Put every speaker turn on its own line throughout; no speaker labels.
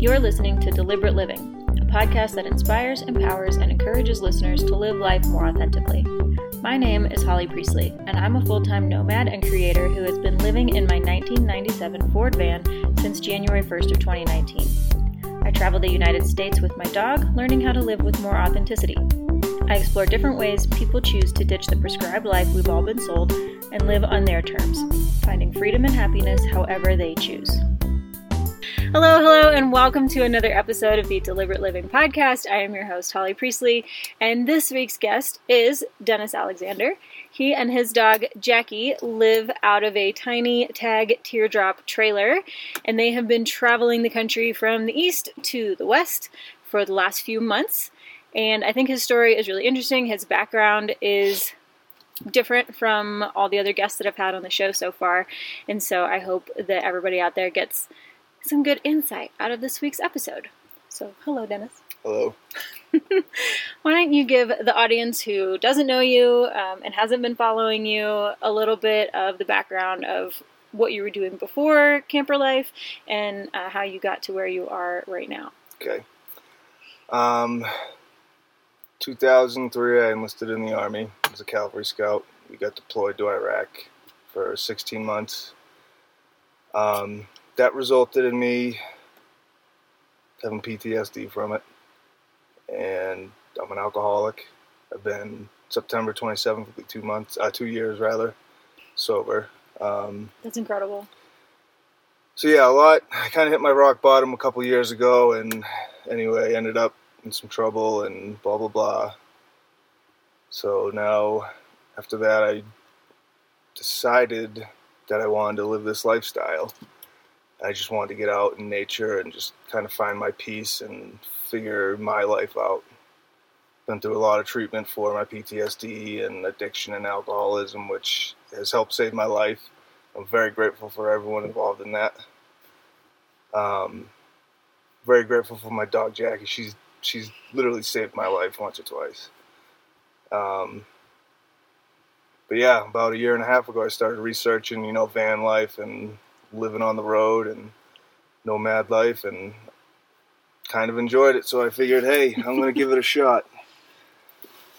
You're listening to Deliberate Living, a podcast that inspires, empowers, and encourages listeners to live life more authentically. My name is Holly Priestley, and I'm a full time nomad and creator who has been living in my 1997 Ford van since January 1st of 2019. I travel the United States with my dog, learning how to live with more authenticity. I explore different ways people choose to ditch the prescribed life we've all been sold and live on their terms, finding freedom and happiness however they choose. Hello, hello, and welcome to another episode of the Deliberate Living Podcast. I am your host, Holly Priestley, and this week's guest is Dennis Alexander. He and his dog, Jackie, live out of a tiny tag teardrop trailer, and they have been traveling the country from the east to the west for the last few months. And I think his story is really interesting. His background is different from all the other guests that I've had on the show so far. And so I hope that everybody out there gets some good insight out of this week's episode. So, hello, Dennis.
Hello.
Why don't you give the audience who doesn't know you um, and hasn't been following you a little bit of the background of what you were doing before camper life and uh, how you got to where you are right now?
Okay. Um, 2003, I enlisted in the Army as a cavalry scout. We got deployed to Iraq for 16 months. Um, that resulted in me having PTSD from it. And I'm an alcoholic. I've been September 27th, will be two months, uh, two years rather, sober. Um,
That's incredible.
so yeah, a lot. I kind of hit my rock bottom a couple years ago, and anyway, ended up in some trouble and blah blah blah. So now, after that, I decided that I wanted to live this lifestyle. I just wanted to get out in nature and just kind of find my peace and figure my life out. Been through a lot of treatment for my PTSD and addiction and alcoholism, which has helped save my life. I'm very grateful for everyone involved in that. Um, very grateful for my dog Jackie. She's she's literally saved my life once or twice. Um, but yeah, about a year and a half ago, I started researching, you know, van life and living on the road and nomad life, and kind of enjoyed it. So I figured, hey, I'm going to give it a shot.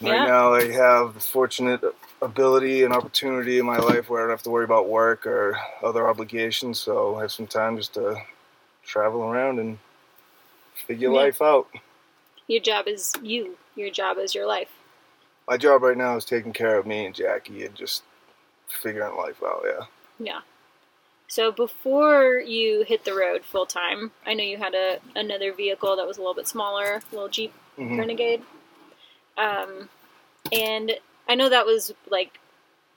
Yeah.
Right now, I have the fortunate ability and opportunity in my life where I don't have to worry about work or other obligations. So I have some time just to travel around and figure
Yeah.
life out.
Your job is you, your job is your life.
My job right now is taking care of me and Jackie and just figuring life out. Yeah.
Yeah. So before you hit the road full time, I know you had a another vehicle that was a little bit smaller, a little Jeep
Mhm.
Renegade. Um, and I know that was like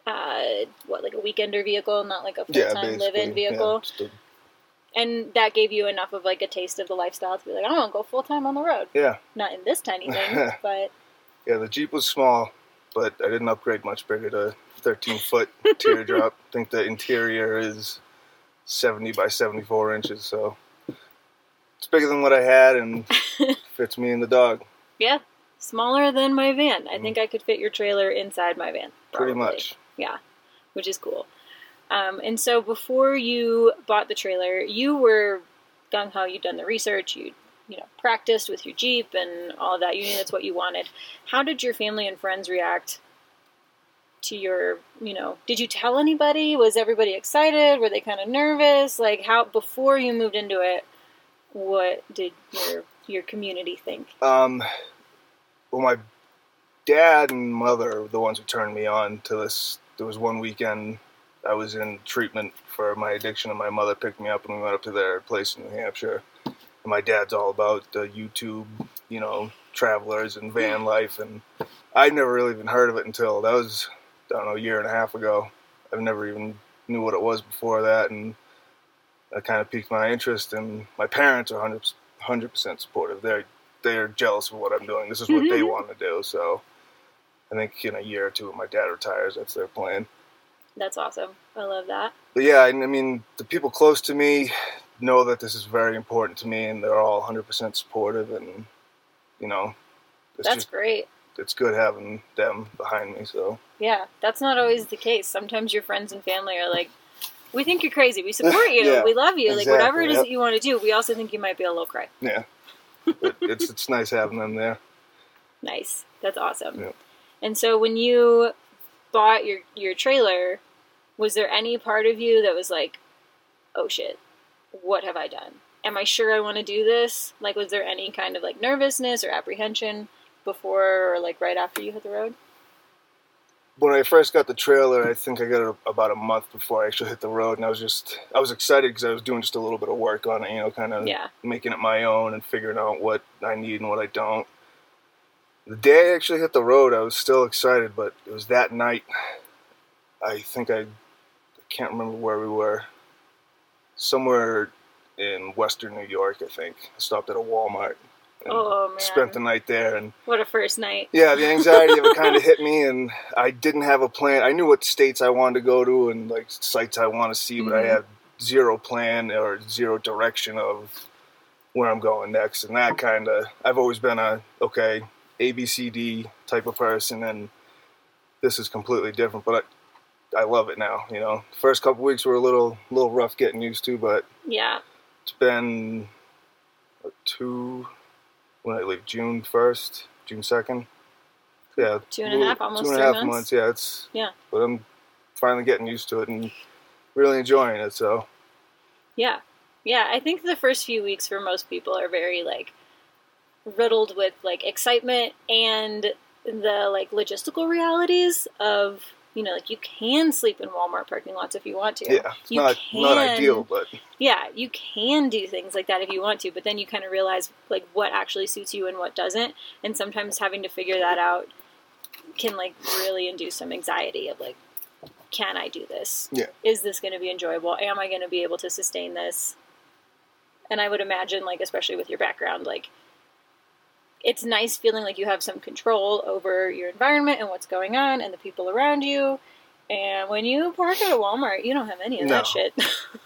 uh, what like a weekender vehicle, not like a full time
basically.
live in vehicle.
Yeah,
And that gave you enough of like a taste of the lifestyle to be like, I want to go full time on the road.
yeah.
Not in this tiny thing, but
Yeah, the Jeep was small, but I didn't upgrade much bigger to 13 foot teardrop. I think the interior is 70 by 74 inches, so it's bigger than what I had and fits me and the dog
yeah, smaller than my van. I think I could fit your trailer inside my van.
Mm. pretty much.
Yeah, which is cool. Um, and so before you bought the trailer, you were gung ho. You'd done the research. You you know practiced with your Jeep and all of that. You knew that's what you wanted. How did your family and friends react to your you know? Did you tell anybody? Was everybody excited? Were they kind of nervous? Like how before you moved into it? What did your your community think?
Um, well, my dad and mother were the ones who turned me on to this. There was one weekend I was in treatment for my addiction, and my mother picked me up, and we went up to their place in New Hampshire. And my dad's all about the YouTube, you know, travelers and van life, and I'd never really even heard of it until that was, I don't know, a year and a half ago. I've never even knew what it was before that, and that kind of piqued my interest. And my parents are 100 percent supportive. They're they're jealous of what I'm doing. This is what they mm-hmm. want to do. So I think in a year or two, when my dad retires, that's their plan.
That's awesome. I love that.
But yeah, I I mean, the people close to me know that this is very important to me, and they're all 100% supportive. And you know,
That's
just
great.
It's good having them behind me. So
Yeah, that's not always the case. Sometimes your friends and family are like, we think you're crazy. We support you.
Yeah,
we love you. like whatever it is
yep.
that you want to do, we also think you might be a little cray.
Yeah, but it's it's nice having them there.
Nice. That's awesome.
Yeah.
And so when you bought your your trailer, was there any part of you that was like, "Oh shit, what have I done? Am I sure I want to do this?" Like was there any kind of like nervousness or apprehension before or like right after you hit the road?
When I first got the trailer, I think I got it about a month before I actually hit the road, and I was just I was excited because I was doing just a little bit of work on it, you know, kind of
Yeah.
making it my own and figuring out what I need and what I don't. The day I actually hit the road, I was still excited, but it was that night. I think I, I can't remember where we were. Somewhere in Western New York, I think. I stopped at a Walmart
Oh man.
spent the night there, and
what a first night.
yeah, the anxiety of it kind of hit me, and I didn't have a plan. I knew what states I wanted to go to and like sites I want to see, but I
Mhm.
had zero plan or zero direction of where I'm going next. And that kind of, I've always been a okay A B C D type of person, and this is completely different. But I, I love it now. You know, the first couple weeks were a little, little rough getting used to, but
Yeah.
it's been two when I leave June first, June second. Yeah,
Two and a half, almost
two and a
three months.
months. Yeah, it's
Yeah.
But I'm finally getting used to it and really enjoying it. So
Yeah. Yeah, I think the first few weeks for most people are very like riddled with like excitement and the like logistical realities of you know like you can sleep in Walmart parking lots if you want to.
yeah,
You
not not
can-
ideal, but
Yeah, you can do things like that if you want to, but then you kind of realize like what actually suits you and what doesn't, and sometimes having to figure that out can like really induce some anxiety of like can I do this?
Yeah.
Is this going to be enjoyable? Am I going to be able to sustain this? And I would imagine like especially with your background like it's nice feeling like you have some control over your environment and what's going on and the people around you. And when you park at a Walmart, you don't have any of
No.
that shit.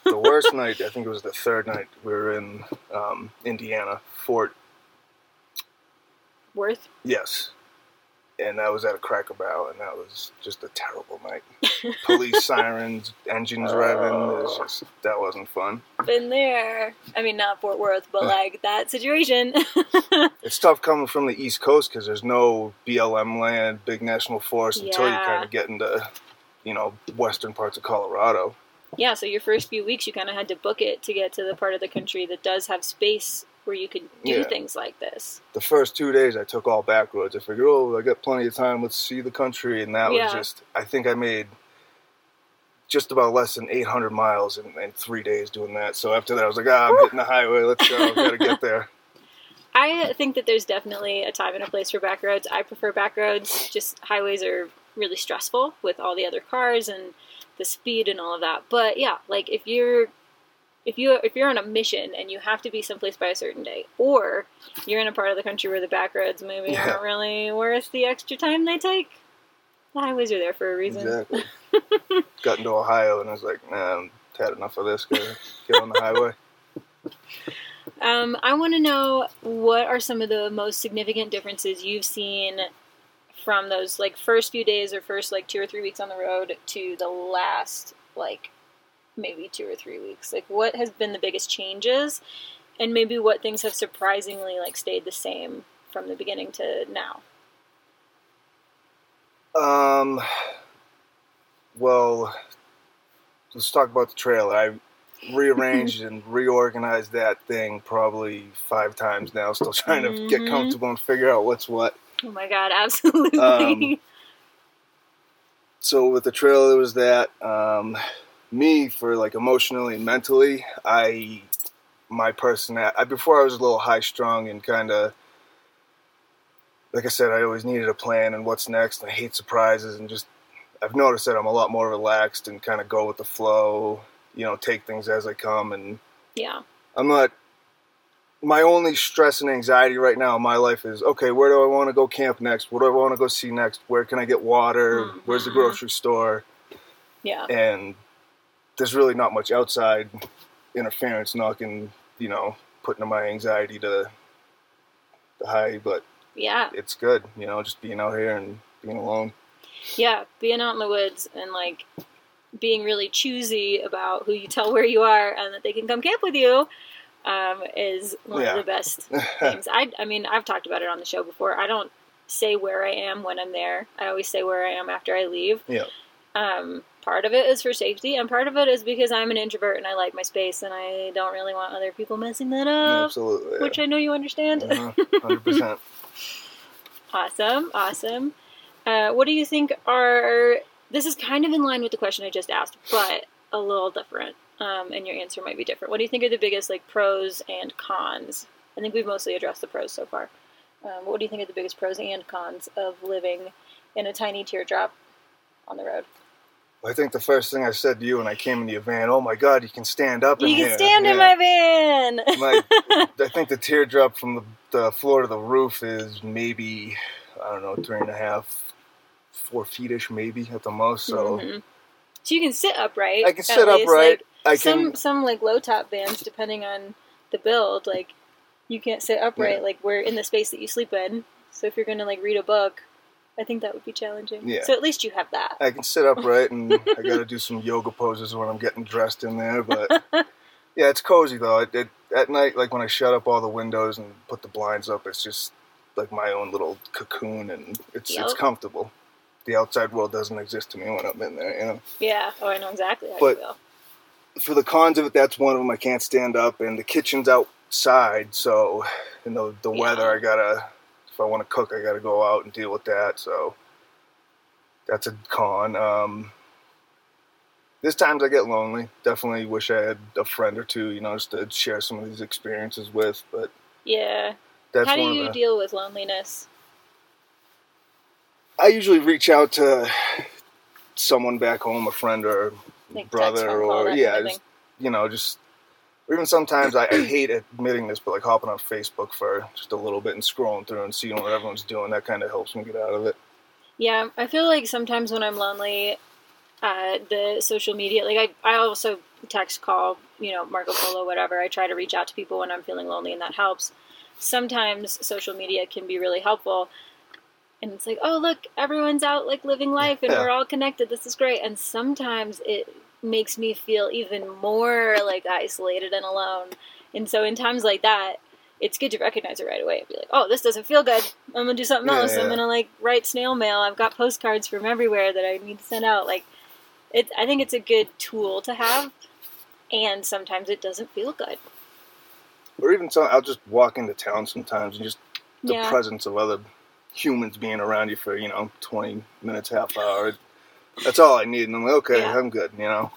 the worst night I think it was the third night we were in um, Indiana, Fort.
Worth
Yes. And I was at a Cracker Barrel, and that was just a terrible night. Police sirens, engines revving. It was oh. just that wasn't fun.
been there. I mean, not Fort Worth, but like that situation.
It's tough coming from the East Coast because there's no BLM land, big national forest until you kind of get into, you know, western parts of Colorado.
Yeah, so your first few weeks, you kind of had to book it to get to the part of the country that does have space where you could do
Yeah.
things like this.
The first two days I took all back roads. I figured, oh, I got plenty of time. Let's see the country, and that
Yeah.
was just. I think I made just about less than 800 miles in, in three days doing that. So after that, I was like, ah, I'm
Woo.
hitting the highway. Let's go. Got to get there.
I think that there's definitely a time and a place for back roads. I prefer back roads. Just highways are really stressful with all the other cars and the speed and all of that. But yeah, like if you're if you if you're on a mission and you have to be someplace by a certain day, or you're in a part of the country where the back roads maybe
Yeah.
aren't really worth the extra time they take, the highways are there for a reason.
Exactly. Got into Ohio, and I was like, nah, I've had enough of this. Gotta get on the highway.
Um, I want to know what are some of the most significant differences you've seen from those like first few days or first like two or three weeks on the road to the last like maybe two or three weeks. Like what has been the biggest changes, and maybe what things have surprisingly like stayed the same from the beginning to now.
Um. Well, let's talk about the trailer. I rearranged and reorganized that thing probably five times now. Still trying to get
Mhm.
comfortable and figure out what's what.
Oh my god, absolutely.
Um, So with the trailer, there was that. Um, me for like emotionally and mentally, I my personality. I, before I was a little high strung and kind of. Like I said, I always needed a plan and what's next. And I hate surprises and just I've noticed that I'm a lot more relaxed and kind of go with the flow, you know, take things as they come. And
yeah,
I'm not, my only stress and anxiety right now in my life is okay, where do I want to go camp next? What do I want to go see next? Where can I get water? Mm-hmm. Where's the grocery store?
yeah,
And there's really not much outside interference knocking, you know, putting my anxiety to the high, but
yeah.
it's good, you know, just being out here and being alone.
Yeah, being out in the woods and like being really choosy about who you tell where you are and that they can come camp with you um, is one
Yeah.
of the best things. I, I mean, I've talked about it on the show before. I don't say where I am when I'm there. I always say where I am after I leave.
Yeah.
Um, part of it is for safety, and part of it is because I'm an introvert and I like my space, and I don't really want other people messing that up.
Absolutely. yeah.
Which I know you understand.
Uh-huh, 100%.
Awesome, awesome. Uh, what do you think are? This is kind of in line with the question I just asked, but a little different. Um, and your answer might be different. What do you think are the biggest like pros and cons? I think we've mostly addressed the pros so far. Um, what do you think are the biggest pros and cons of living in a tiny teardrop on the road?
I think the first thing I said to you when I came into your van, oh my god, you can stand up in
You
here.
can stand in my van.
My- I think the teardrop from the, the floor to the roof is maybe, I don't know, three and a half, four feetish maybe at the most. So
Mhm. So you can sit upright.
I can sit
least,
upright.
like,
I
some
can.
some some like low top bands, depending on the build, like you can't sit upright.
Yeah.
Like we're in the space that you sleep in. So if you're going to like read a book, I think that would be challenging.
Yeah.
So at least you have that.
I can sit upright, and I got to do some yoga poses when I'm getting dressed in there. But yeah, it's cozy though. It, it, at night, like when I shut up all the windows and put the blinds up, it's just like my own little cocoon, and it's it's comfortable. The outside world doesn't exist to me when I'm in there. You know.
Yeah. Oh, I know exactly how
But-
you feel.
for the cons of it, that's one of them. I can't stand up, and the kitchen's outside, so you know the
Yeah.
weather. I gotta, if I want to cook, I gotta go out and deal with that. So that's a con. Um, there's times I get lonely. Definitely wish I had a friend or two, you know, just to share some of these experiences with. But
Yeah.
that's
how do you
the.
deal with loneliness?
I usually reach out to someone back home, a friend or
Like
brother, or yeah, just you know, just or even sometimes I, I hate admitting this, but like hopping on Facebook for just a little bit and scrolling through and seeing what everyone's doing, that kind of helps me get out of it.
Yeah, I feel like sometimes when I'm lonely, uh, the social media, like I, I also text, call, you know, Marco Polo, whatever. I try to reach out to people when I'm feeling lonely, and that helps. Sometimes social media can be really helpful, and it's like, oh look, everyone's out like living life, and
Yeah.
we're all connected. This is great. And sometimes it makes me feel even more like isolated and alone. And so in times like that, it's good to recognize it right away and be like, oh, this doesn't feel good. I'm gonna do something
Yeah,
else. I'm gonna like write snail mail. I've got postcards from everywhere that I need to send out. Like, it. I think it's a good tool to have, and sometimes it doesn't feel good.
Or even so, I'll just walk into town sometimes and just the
yeah,
presence of other humans being around you for you know 20 minutes, half hour. That's all I need, and I'm like, okay,
Yeah.
I'm good. You know,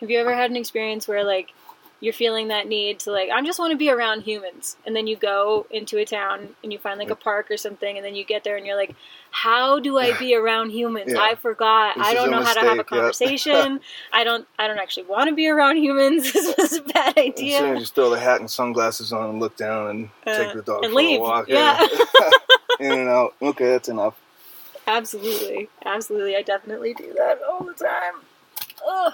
Have you ever had an experience where like you're feeling that need to like I just want to be around humans, and then you go into a town and you find like a park or something, and then you get there and you're like, how do I be around humans?
Yeah.
I forgot.
This
I don't know how to have a
mistake, yeah.
conversation. I don't. I don't actually want to be around humans. this was a bad idea.
as you just throw the hat and sunglasses on and look down and
Uh,
take the dog
and
for
leave.
a walk,
Yeah.
in and out. Okay, that's enough.
Absolutely, absolutely. I definitely do that all the time. Ugh.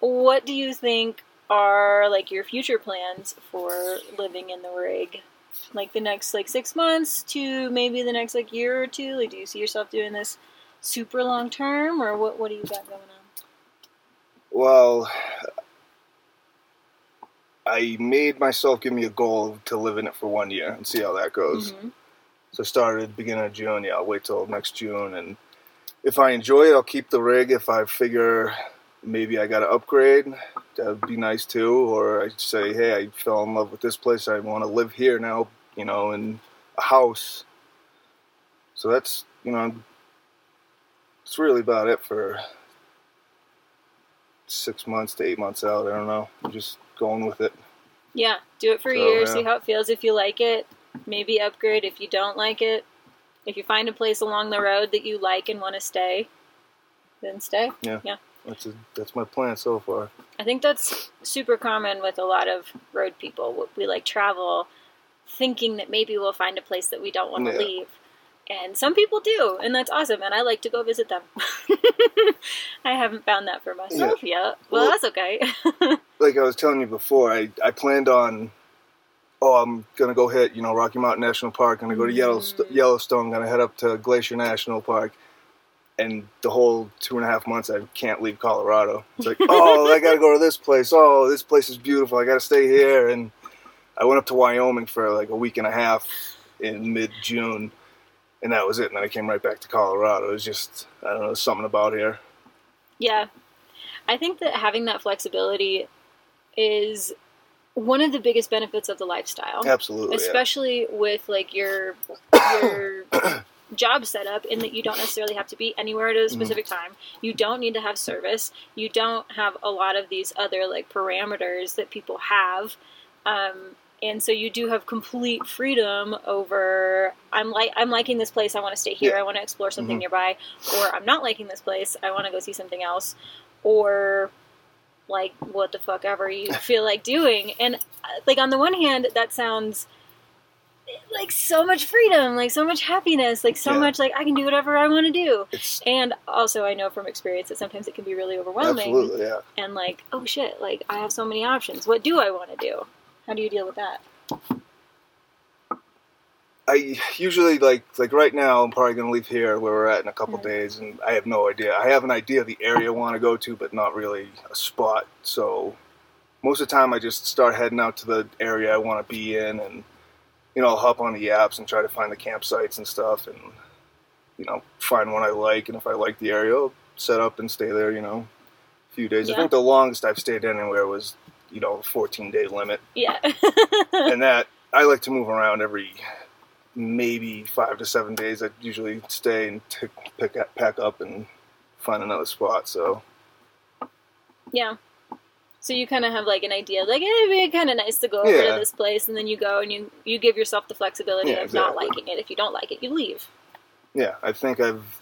What do you think are like your future plans for living in the rig? Like the next like six months to maybe the next like year or two? Like, do you see yourself doing this super long term, or what? What do you got going on?
Well, I made myself give me a goal to live in it for one year and see how that goes.
Mhm.
So I started beginning of June. Yeah, I'll wait till next June, and if I enjoy it, I'll keep the rig. If I figure maybe I got to upgrade, that'd be nice too. Or I say, hey, I fell in love with this place. I want to live here now. You know, in a house. So that's you know, it's really about it for six months to eight months out. I don't know. I'm just going with it.
Yeah, do it for a year.
yeah.
See how it feels. If you like it, maybe upgrade. If you don't like it, if you find a place along the road that you like and want to stay, then stay.
That's a, that's my plan so far.
I think that's super common with a lot of road people. We like travel thinking that maybe we'll find a place that we don't want to
Yeah.
leave. And some people do, and that's awesome, and I like to go visit them. I haven't found that for myself yet. Well,
Well-
that's okay.
like I was telling you before, I, I planned on, oh, I'm gonna go hit, you know, Rocky Mountain National Park. Gonna go to Yellowst-
Mm.
Yellowstone. Gonna head up to Glacier National Park. and the whole two and a half months I can't leave Colorado. It's like, oh, I gotta go to this place. Oh, this place is beautiful. I gotta stay here. And I went up to Wyoming for like a week and a half in mid June, and that was it. And then I came right back to Colorado. It was just, I don't know, something about here.
Yeah. I think that having that flexibility is one of the biggest benefits of the lifestyle.
Absolutely.
Especially yeah. with like your your job set up in that you don't necessarily have to be anywhere at a mm-hmm. specific mm-hmm. time. You don't need to have service. You don't have a lot of these other like parameters that people have. Um, and so you do have complete freedom over I'm like I'm liking this place I want to stay here yeah. I want to explore something mm-hmm. nearby or I'm not liking this place I want to go see something else or like what the fuck ever you feel like doing and uh, like on the one hand that sounds like so much freedom, like so much happiness, like so yeah. much like I can do whatever I want to do. It's, and also I know from experience that sometimes it can be really overwhelming.
Absolutely, yeah.
And like, oh shit, like I have so many options. What do I want to do? How do you deal with that?
I usually like like right now I'm probably gonna leave here where we're at in a couple mm-hmm. days and I have no idea. I have an idea of the area I want to go to, but not really a spot. So most of the time I just start heading out to the area I want to be in and you know, I'll hop on the apps and try to find the campsites and stuff, and you know, find one I like, and if I like the area, I'll set up and stay there. You know, a few days. Yeah. I think the longest I've stayed anywhere was you know, 14 day limit.
Yeah.
and that I like to move around every maybe five to seven days. I usually stay and t- pick up, pack up and find another spot. So.
Yeah. So you kind of have like an idea, like it'd be kind of nice to go over yeah. to this place, and then you go and you you give yourself the flexibility yeah, of exactly. not liking it. If you don't like it, you leave.
Yeah, I think I've.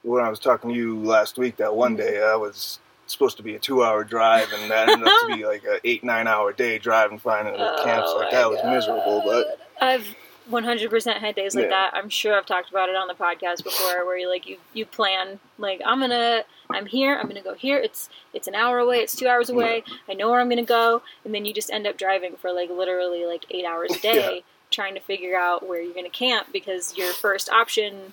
When I was talking to you last week, that one mm-hmm. day I was supposed to be a two-hour drive, and that ended up to be like an eight nine-hour day drive and finding a oh campsite. That was miserable, but
I've 100% had days like yeah. that. I'm sure I've talked about it on the podcast before where you like you you plan like I'm going to I'm here, I'm going to go here. It's it's an hour away, it's 2 hours away. Yeah. I know where I'm going to go and then you just end up driving for like literally like 8 hours a day yeah. trying to figure out where you're going to camp because your first option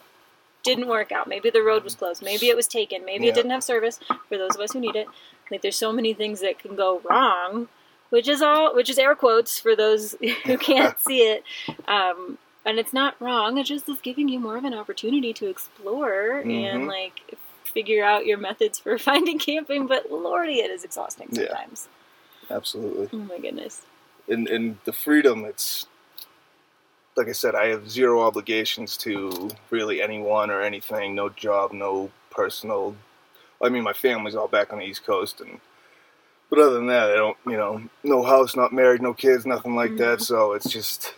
didn't work out. Maybe the road was closed, maybe it was taken, maybe it didn't have service for those of us who need it. Like there's so many things that can go wrong which is all which is air quotes for those who can't see it. Um, and it's not wrong. It just is giving you more of an opportunity to explore mm-hmm. and like figure out your methods for finding camping. But lordy, it is exhausting sometimes.
Yeah, absolutely.
Oh my goodness.
In in the freedom, it's like I said, I have zero obligations to really anyone or anything. No job, no personal. I mean, my family's all back on the East Coast, and but other than that, I don't, you know, no house, not married, no kids, nothing like that. So it's just,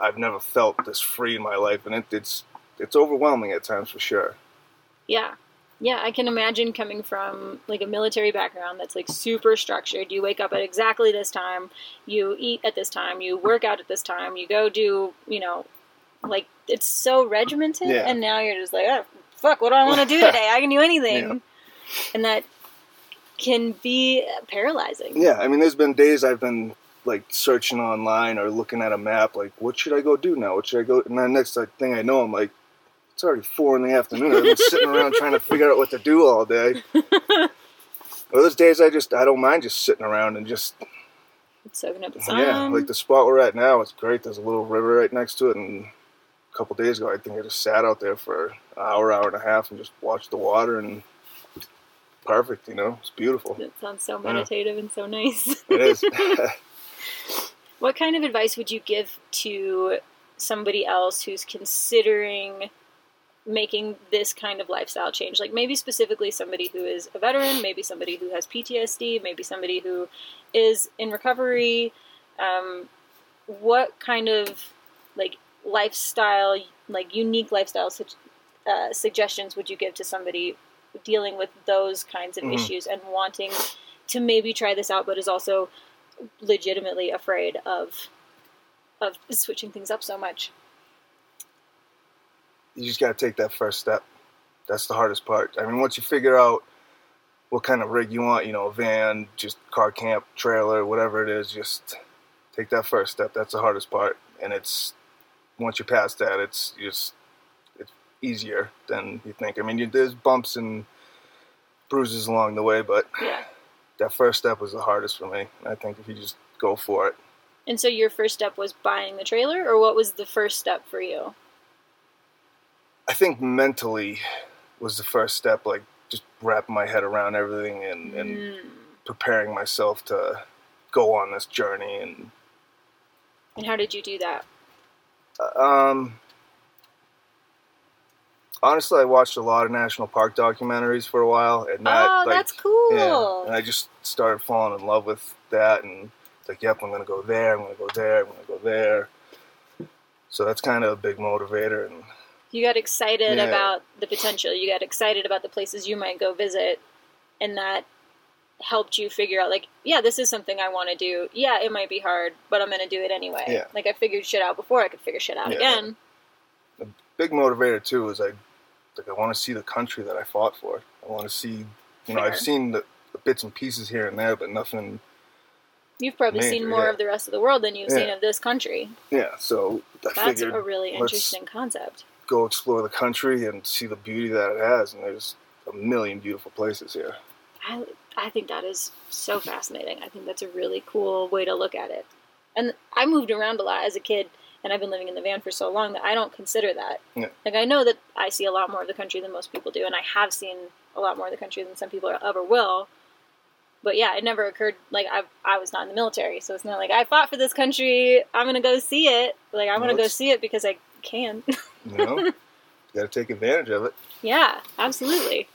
I've never felt this free in my life, and it, it's it's overwhelming at times for sure.
Yeah, yeah, I can imagine coming from like a military background that's like super structured. You wake up at exactly this time, you eat at this time, you work out at this time, you go do, you know, like it's so regimented, yeah. and now you're just like, oh, fuck, what do I want to do today? I can do anything, yeah. and that can be paralyzing.
Yeah, I mean, there's been days I've been like searching online or looking at a map, like, what should I go do now? What should I go? And then next thing I know, I'm like, it's already four in the afternoon. I've been sitting around trying to figure out what to do all day. well, those days I just I don't mind just sitting around and just
soaking up the sun.
Yeah, like the spot we're at now, it's great. There's a little river right next to it, and a couple days ago, I think I just sat out there for an hour, hour and a half, and just watched the water and perfect. You know, it's beautiful.
It sounds so meditative and so nice.
It is.
what kind of advice would you give to somebody else who's considering making this kind of lifestyle change? Like maybe specifically somebody who is a veteran, maybe somebody who has PTSD, maybe somebody who is in recovery. Um, what kind of like lifestyle, like unique lifestyle uh, suggestions would you give to somebody dealing with those kinds of mm-hmm. issues and wanting to maybe try this out, but is also legitimately afraid of of switching things up so much.
You just got to take that first step. That's the hardest part. I mean, once you figure out what kind of rig you want, you know, a van, just car camp, trailer, whatever it is, just take that first step. That's the hardest part. And it's once you pass that, it's just easier than you think. I mean, you, there's bumps and bruises along the way, but
Yeah.
that first step was the hardest for me. I think if you just go for it,
And so your first step was buying the trailer, or what was the first step for you?
I think mentally was the first step. Like just wrapping my head around everything and, and
Mm.
preparing myself to go on this journey and
And how did you do that?
Um, honestly, I watched a lot of national park documentaries for a while, and that
oh,
like,
that's cool.
yeah, and I just started falling in love with that, and it's like, yep, I'm gonna go there, I'm gonna go there, I'm gonna go there. So that's kind of a big motivator, and
You got excited
Yeah.
about the potential. You got excited about the places you might go visit, and that helped you figure out, like, yeah, this is something I want to do. Yeah, it might be hard, but I'm going to do it anyway.
Yeah.
Like, I figured shit out before, I could figure shit out
Yeah.
again.
A big motivator too is I like I want to see the country that I fought for. I want to see, you know,
Fair.
I've seen the, the bits and pieces here and there, but nothing.
You've probably
Major,
seen more
yeah.
of the rest of the world than you've seen of this country.
Yeah, so I
That's
figured
a really interesting concept.
go explore the country and see the beauty that it has, and there's a million beautiful places here.
I, I think that is so fascinating. I think that's a really cool way to look at it. And I moved around a lot as a kid, and I've been living in the van for so long that I don't consider that.
Yeah.
Like, I know that I see a lot more of the country than most people do, and I have seen a lot more of the country than some people ever will. But yeah, it never occurred, like, I, I was not in the military, so it's not like I fought for this country, I'm gonna go see it. Like, I'm
No,
gonna go see it because I can.
You know, you got to take advantage of it.
Yeah, absolutely.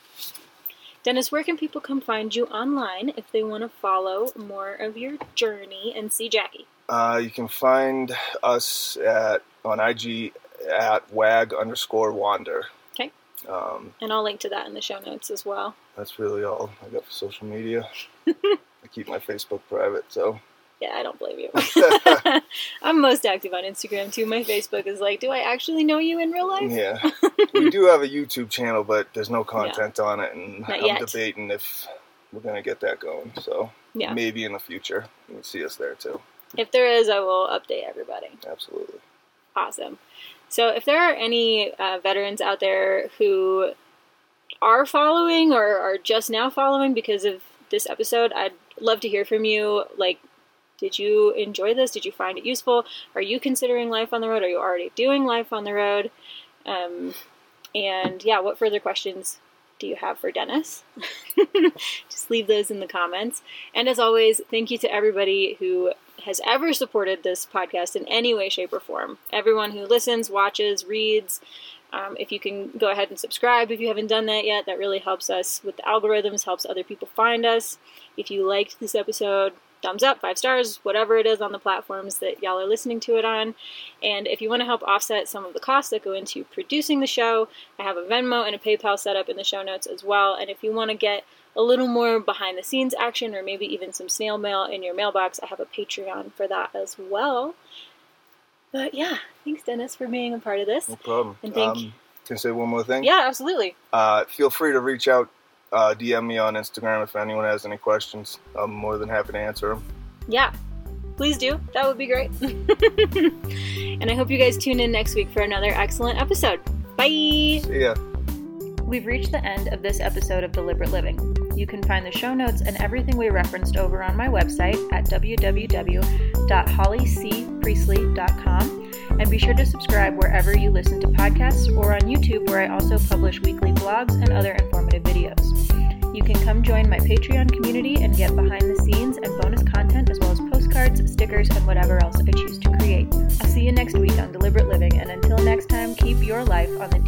Dennis, where can people come find you online if they want to follow more of your journey and see Jackie?
Uh, you can find us at on IG at wag underscore wander.
Okay.
Um,
And I'll link to that in the show notes as well.
that's really all I got for social media. I keep my Facebook private, so
Yeah, I don't blame you. I'm most active on Instagram too. My Facebook is like, do I actually know you in real life?
yeah. we do have a YouTube channel, but there's no content on it, and
Not
I'm
yet.
debating if we're gonna get that going. So
Yeah.
maybe in the future you can see us there too.
If there is, I will update everybody.
Absolutely.
Awesome. So, if there are any uh, veterans out there who are following or are just now following because of this episode, I'd love to hear from you. Like, did you enjoy this? Did you find it useful? Are you considering life on the road? Are you already doing life on the road? Um, and yeah, what further questions do you have for Dennis? Just leave those in the comments. And as always, thank you to everybody who has ever supported this podcast in any way, shape, or form. Everyone who listens, watches, reads. Um, if you can go ahead and subscribe if you haven't done that yet, that really helps us with the algorithms, helps other people find us. If you liked this episode, thumbs up, five stars, whatever it is on the platforms that y'all are listening to it on. And if you want to help offset some of the costs that go into producing the show, I have a Venmo and a PayPal set up in the show notes as well. And if you want to get a little more behind the scenes action or maybe even some snail mail in your mailbox, I have a Patreon for that as well. But yeah, thanks Dennis for being a part of this.
No problem.
And thank-
um, can I say one more thing?
Yeah, absolutely.
Uh, feel free to reach out, uh, DM me on Instagram if anyone has any questions. I'm more than happy to answer them.
Yeah, please do. That would be great. and I hope you guys tune in next week for another excellent episode. Bye.
See ya.
We've reached the end of this episode of Deliberate Living. You can find the show notes and everything we referenced over on my website at www.hollycpriestley.com. And be sure to subscribe wherever you listen to podcasts or on YouTube, where I also publish weekly blogs and other informative videos. You can come join my Patreon community and get behind the scenes and bonus content, as well as postcards, stickers, and whatever else I choose to create. I'll see you next week on Deliberate Living, and until next time, keep your life on the